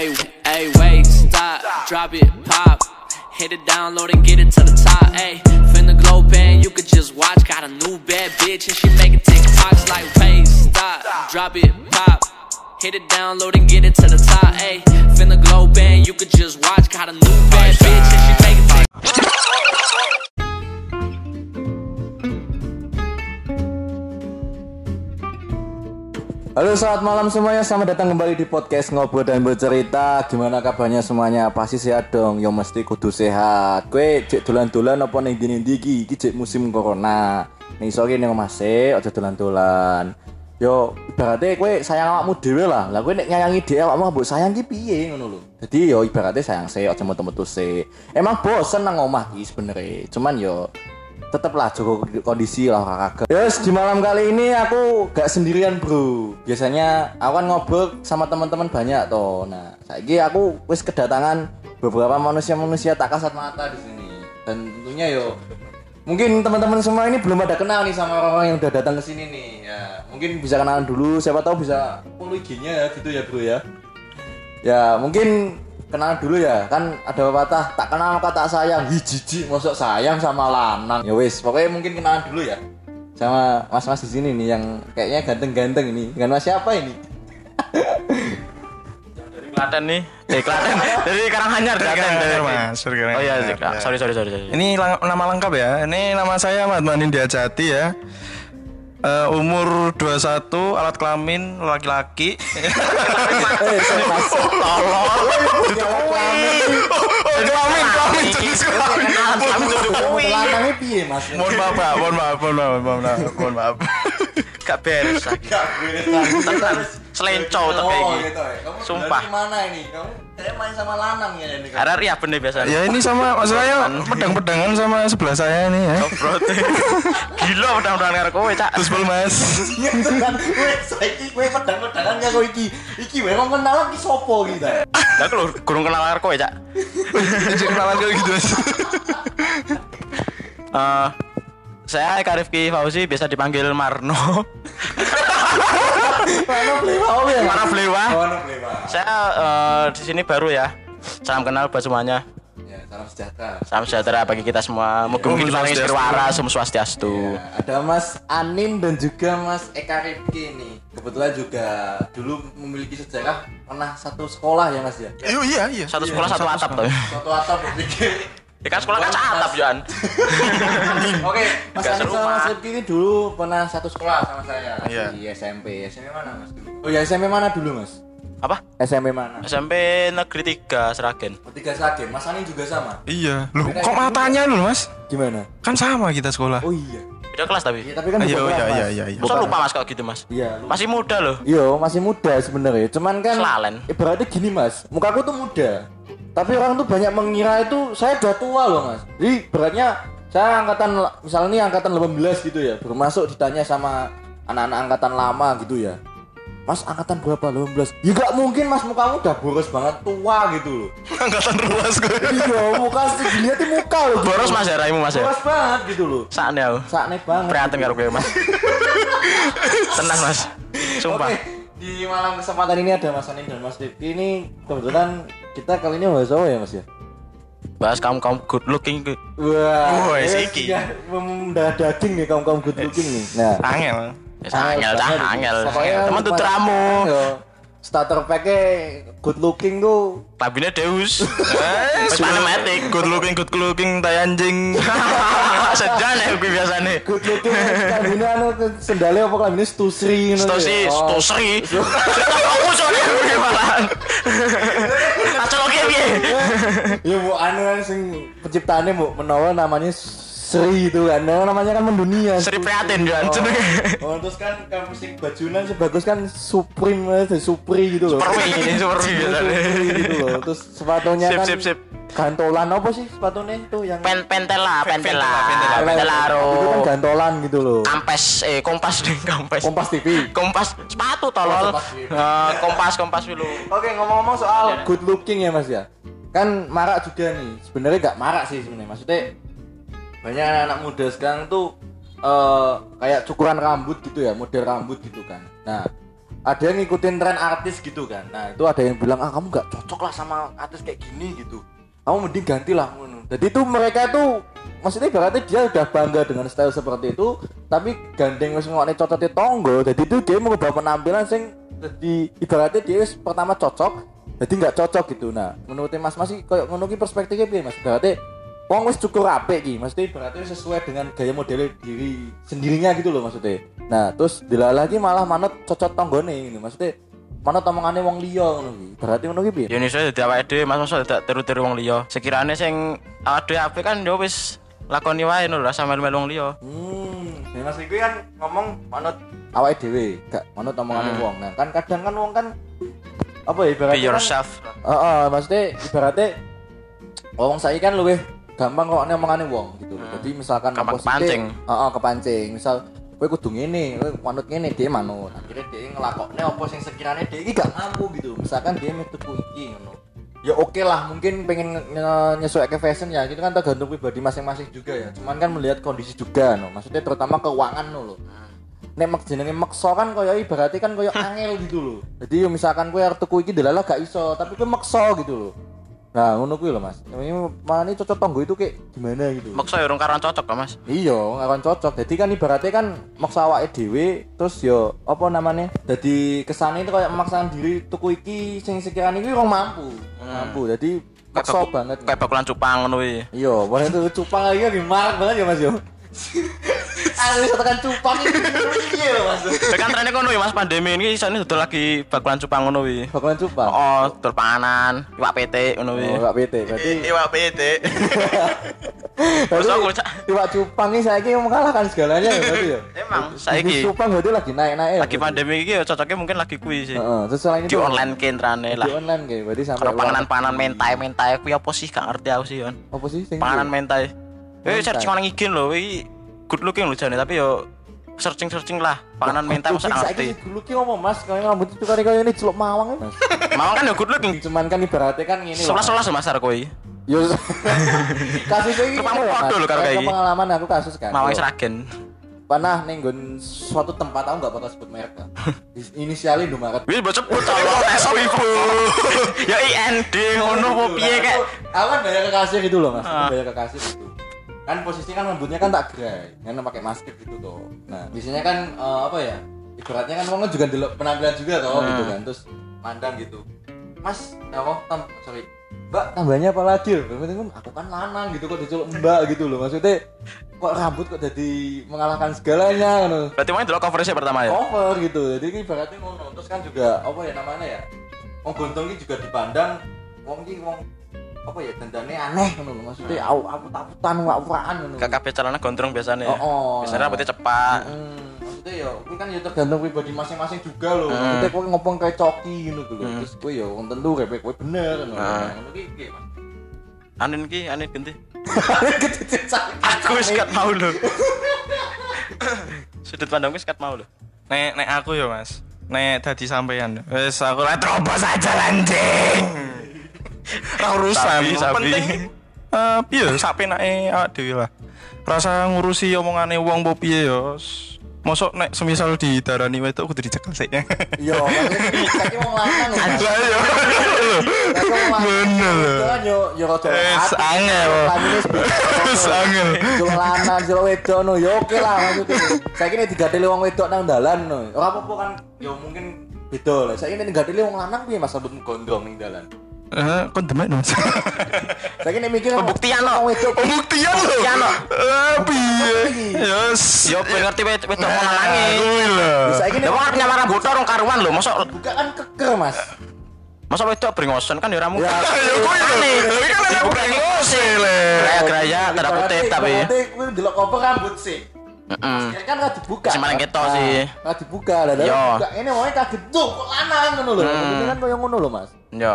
Hey, hey, wait, stop, drop it, pop. Hit it, download and get it to the top. Hey, finna glow band, you could just watch. Got a new bad bitch and she making TikToks like, wait, stop, drop it, pop. Hit it, download and get it to the top. Hey, finna glow band, you could just watch. Got a new bad bitch and she making Halo selamat malam semuanya, selamat datang kembali di podcast Ngobrol dan Bercerita. Gimana kabarnya semuanya? Pasti sehat dong, yang mesti kudu sehat. Kue cek dolan-dolan apa nih gini digi, iki? Cek musim corona. Nih sore nih masih, aja dolan-dolan. Yo, ibaratnya kue sayang awakmu dewe lah. Lah kue nyayangi dewe awakmu mbok sayang ki piye ngono lho. Jadi yo ibaratnya sayang se, aja metu-metu se Emang bosen nang omah ki sebenarnya. Cuman yo tetaplah jaga kondisi lah olahraga. Yes, di malam kali ini aku gak sendirian bro. Biasanya aku kan ngobrol sama teman-teman banyak toh. Nah, saiki aku wis kedatangan beberapa manusia-manusia tak kasat mata di sini. Dan tentunya yo mungkin teman-teman semua ini belum ada kenal nih sama orang-orang yang udah datang ke sini nih. Ya, mungkin bisa kenalan dulu. Siapa tahu bisa follow ya gitu ya bro ya. Ya, mungkin kenalan dulu ya kan ada pepatah tak kenal maka tak sayang hi jijik masuk sayang sama lanang ya wis pokoknya mungkin kenalan dulu ya sama mas-mas di sini nih yang kayaknya ganteng-ganteng ini dengan mas siapa ini dari Klaten nih eh Klaten dari Karanganyar Klaten dari Mas, dari Karanganyar. oh iya Ya. sorry sorry sorry, sorry. Ini lang- nama lengkap ya. Ini nama saya Ahmad Manin Diajati ya. Eh, umur 21, alat kelamin laki-laki. eh kelamin, kelamin. Jenis kelamin. lanangnya piye mas. Mohon maaf, Pak. Mohon maaf, mohon maaf, mohon maaf, mohon maaf. gak beres lagi. Tuh kayak oh gini gitu ya kamu Sumpah. dari mana ini kamu saya main sama lanang ya ini karena ria bener biasa Ya ini sama maksudnya pedang-pedangan sama sebelah saya nih ya. Brote. gila pedang-pedangan karo kowe cak Terus bel Mas. Iya kan, weh, saiki kowe pedang-pedangan karo iki. Iki wae kok kenal iki sapa iki ta? lah aku lho gurung kenal karo kowe cak Jadi kenalan kayak gitu Mas. Eh, saya Eka Rifki Fauzi biasa dipanggil Marno ya? Marno Blewa Oh, saya eh, di sini baru ya salam kenal buat semuanya Ya, salam sejahtera. salam sejahtera bagi kita semua mugi-mugi Om kita Swastiastu. berwaras Om Swastiastu Ya, ada Mas Anin dan juga Mas Eka Rifki nih. Kebetulan juga dulu memiliki sejarah pernah satu sekolah ya Mas ya. Iya, iya, iya. satu sekolah satu atap tuh Suatu atap berpikir. Ya kan sekolah kan atap Johan Oke, Mas Anin sama. Mas Rifki ini dulu pernah satu sekolah sama saya Iya. di SMP. SMP mana Mas? Oh ya SMP mana dulu Mas? apa SMP mana? SMP Negeri 3 Seragen Ketiga Sragen. Mas Anin juga sama. Iya. Loh, kok matanya lu, Mas? Gimana? Kan sama kita sekolah. Oh iya. beda kelas tapi Iya, tapi kan Iya, bukan iya, iya, iya, iya. Masa lupa mas kalau gitu mas Iya, lupa. masih muda loh Iya, masih muda sebenarnya. Cuman kan Selalen. ibaratnya gini, Mas. Mukaku tuh muda. Tapi orang tuh banyak mengira itu saya udah tua loh, Mas. Jadi beratnya saya angkatan misalnya ini angkatan 18 gitu ya. Baru masuk ditanya sama anak-anak angkatan lama gitu ya. Mas angkatan berapa? 18. Ya gak mungkin Mas mukamu udah boros banget tua gitu loh. Angkatan ruas gue. iya, muka dilihatin muka loh. gitu. boros mas ya raimu mas ya Boros banget gitu loh. saatnya aku Sakne banget. prihatin karo gue mas tenang mas sumpah Oke, di malam kesempatan ini ada Mas Anin dan Mas Rifki ini kebetulan kita kali ini bahas apa ya Mas ya? bahas kaum kaum good looking. Wah, Wah, ini siki. sudah mendarah daging nih kaum kaum good looking nih. Nah, Angel. Ya, angel angel teman tuh teramu starter pack-nya good looking tuh tabine Deus Eh, panematik. Good looking, good looking, tai anjing. sejan ya gue biasanya good looking kambine anu sendalnya apa kambine stusri ngono ya. Oh, Stosri. Aku soalnya gimana? Ya bu anu kan sing penciptaannya bu menawa namanya Sri itu kan Nah, namanya kan mendunia Sri Prihatin Johan jenenge. Oh, terus kan kamu sing bajunan sebagus kan Supreme eh, Supri gitu loh. Supermi, ini Supermi. Supri gitu loh. Terus sepatunya Sip, kan sip, sip. gantolan apa sih sepatunya itu yang Pen pentela, pentela, pentela, pentelaro. Itu kan gantolan gitu loh. Kampes eh kompas ding kampes. Kompas TV. Kompas sepatu tolol. Kompas. Eh, kompas kompas dulu. Oke, ngomong-ngomong soal good looking ya Mas ya. Kan marak juga nih. Sebenarnya nggak marak sih sebenarnya. Maksudnya banyak anak-anak muda sekarang tuh eh kayak cukuran rambut gitu ya, model rambut gitu kan. Nah, ada yang ngikutin tren artis gitu kan nah itu ada yang bilang ah kamu nggak cocok lah sama artis kayak gini gitu kamu mending gantilah ngono jadi itu mereka tuh maksudnya berarti dia udah bangga dengan style seperti itu tapi gandeng wis ngokne cocote tonggo jadi itu dia mengubah penampilan sing jadi ibaratnya dia pertama cocok jadi nggak cocok gitu nah menurut mas mas sih kayak ngono ki perspektifnya piye mas berarti Wong wis cukup rapi ki, mesti berarti sesuai dengan gaya model diri sendirinya gitu loh maksudnya. Nah, terus dilala lagi malah manut cocok tonggone ini, maksudnya manut omongane wong liya ngono ki. Berarti ngono ki piye? Ya Indonesia dadi awake dhewe Mas masa tidak tiru-tiru wong liya. Sekiranya sing awake dhewe apik kan yo wis lakoni wae lho rasa melu-melu wong liya. Hmm, ya Mas Riko kan ngomong manut awake dhewe, gak manut omongane Hmm. wong. Nah, kan kadang kan wong kan apa ya Be ibaratnya kan, yourself. Heeh, maksudnya ibaratnya wong saiki kan luwih gampang kok omongane wong gitu. loh. Jadi misalkan Hmm. Gampang kepancing. Heeh, kepancing. Misal kowe kudu ngene, kowe manut ngene dia manut. Akhirnya dia ngelakokne apa sing sekiranya dia iki gak mampu gitu. Misalkan dia metuku iki ngono. Ya oke lah, mungkin pengen nge- nyesuaikan fashion ya, gitu kan tergantung pribadi masing-masing juga ya. Cuman kan melihat kondisi juga no. Maksudnya terutama keuangan no, loh. Nek mek jenenge maksa kan koyo ibaratnya kan koyo angel gitu loh. Jadi yo misalkan kowe arep tuku iki delala gak iso, tapi kowe maksa gitu loh. Nah, ngono kuwi lho, Mas. Ini mana cocok tonggo itu kayak gimana gitu. Maksa ya urung karuan cocok kok Mas. Iya, ngaron cocok. Jadi kan ibaratnya kan maksa awake dhewe terus yo apa namanya? Jadi kesane itu kayak memaksakan diri tuku iki sing sekiranya iki orang mampu. Mampu. Jadi maksa Kayak- banget. Kayak bakulan cupang ngono kuwi. Iya, boleh itu cupang lagi lagi mark banget ya Mas yo. Aku bisa tekan cupang iki iya loh Mas. Kan trennya ngono ya Mas pandemi ini isane dodol lagi bakulan cupang ngono kuwi. Bakalan cupang. Oh, dodol panganan, iwak PT ngono kuwi. Oh, Kak PT. Berarti Iwak PT. Terus aku iwak cupang ini saya ini mengalahkan segalanya ya berarti ya. emang saiki cupang berarti lagi naik-naik. ya, lagi pandemi iki ya cocoknya mungkin lagi kuwi sih. Heeh, terus selain Di itu online kentrane lah. Di online kayak berarti sampai panganan-panganan negeri. mentai mentai kuwi apa sih gak ngerti aku sih yon. Apa sih Panganan itu? mentai. Eh searching nang IG lho iki good looking lho jane tapi yo searching-searching lah panganan mentai masa ngerti. dulu ki ngomong Mas, kalau rambut itu kali kali ini celok mawang ya Mas. Mau kan yo good looking. Cuman kan ibaratnya kan ini loh. Sebelas-sebelas Mas kuwi. Yo. kasus ini ya, Mas. podo lho karo Kayak pengalaman aku kasus kan. Yo. seragen. Pernah ning nggon suatu tempat aku enggak bakal sebut merek kan. Is- Inisialnya Indomaret. Wis bocah bocah tes ibu. Ya IND ngono apa piye kek. Aku kan bayar ke kasir gitu loh mas, Ah. bayar ke kasir gitu. Kan posisi kan rambutnya kan tak gerai, kan pakai masker gitu tuh. Nah biasanya kan eh, apa ya? Ibaratnya kan orang juga delok penampilan juga toh Hmm. gitu kan, terus mandang gitu. Mas, apa tam, sorry, Mbak tambahnya apa lagi? loh? Berarti kan aku kan lanang gitu kok diceluk Mbak gitu loh. Maksudnya kok rambut kok jadi mengalahkan segalanya kan. Berarti mau delok covernya pertama ya. Over gitu. Jadi ini ibaratnya ngono. Terus kan juga apa ya namanya ya? Wong gontong ini juga dipandang wong iki wong apa ya dandane aneh ngono lho. Maksudnya au aput-aputan wak-wakan ngono. KKP celana gondrong biasanya ya. Oh, oh. Biasanya rambutnya cepat. Hmm, maksudnya ya kuwi kan ya tergantung pribadi masing-masing juga loh. Hmm. Maksudnya kowe ngomong kayak coki ngono gitu. Hmm. Terus kowe ya wong tentu repek kowe bener ngono. Ah. Ngono ki piye, Mas? Anin ki, anin ganti. Aku wis kat mau lho. Sudut pandangku wis kat mau lho. Nek nek aku ya Mas. Nek dadi sampean. Wis aku lah terobos aja lanjing. Ora urusan. Sabi, sabi. Penting eh piye sak penake awak dhewe lah. Rasa ngurusi omongane wong apa piye ya. s- Mosok nek semisal didarani wedok kudu dicekel sik. Iya, maksudnya saiki wong lanang. Mas. Lah yo. Lanang. Bener lho. Itu yo yo rada. Sangel. Jolo lanang, jolo wedok no, yo oke lah maksudnya. Saiki nek digadeli wong wedok nang dalan no. Ora apa-apa kan yo mungkin beda lah. Saiki nek digadeli wong lanang piye Mas rambutmu gondrong ning dalan. Eh, kon demek Mas. Saiki nek mikir Pembuktian, wong wedok Pembuktian lho. Pembuktian, no. Eh, piye? Yes. Yo ben ngerti wed wedok mau lanange. Kuwi lho. saiki nek wong arep nyamar rambut orang karuan lho, mosok buka kan keker Mas. mosok wedok brengosen kan ya ora mungkin. Ya, Ya kuwi lho. Iki kan lek brengos le. Gaya-gaya tanda kutip tapi. Berarti kuwi delok cover rambut sih. Heeh. Ya kan nggak dibuka. Masih malah ketok Nah, sih. Nggak dibuka lah. Yo. Ini mau kaget tuh kok lanang ngono lho. Kan koyo ngono lho Mas. Yo.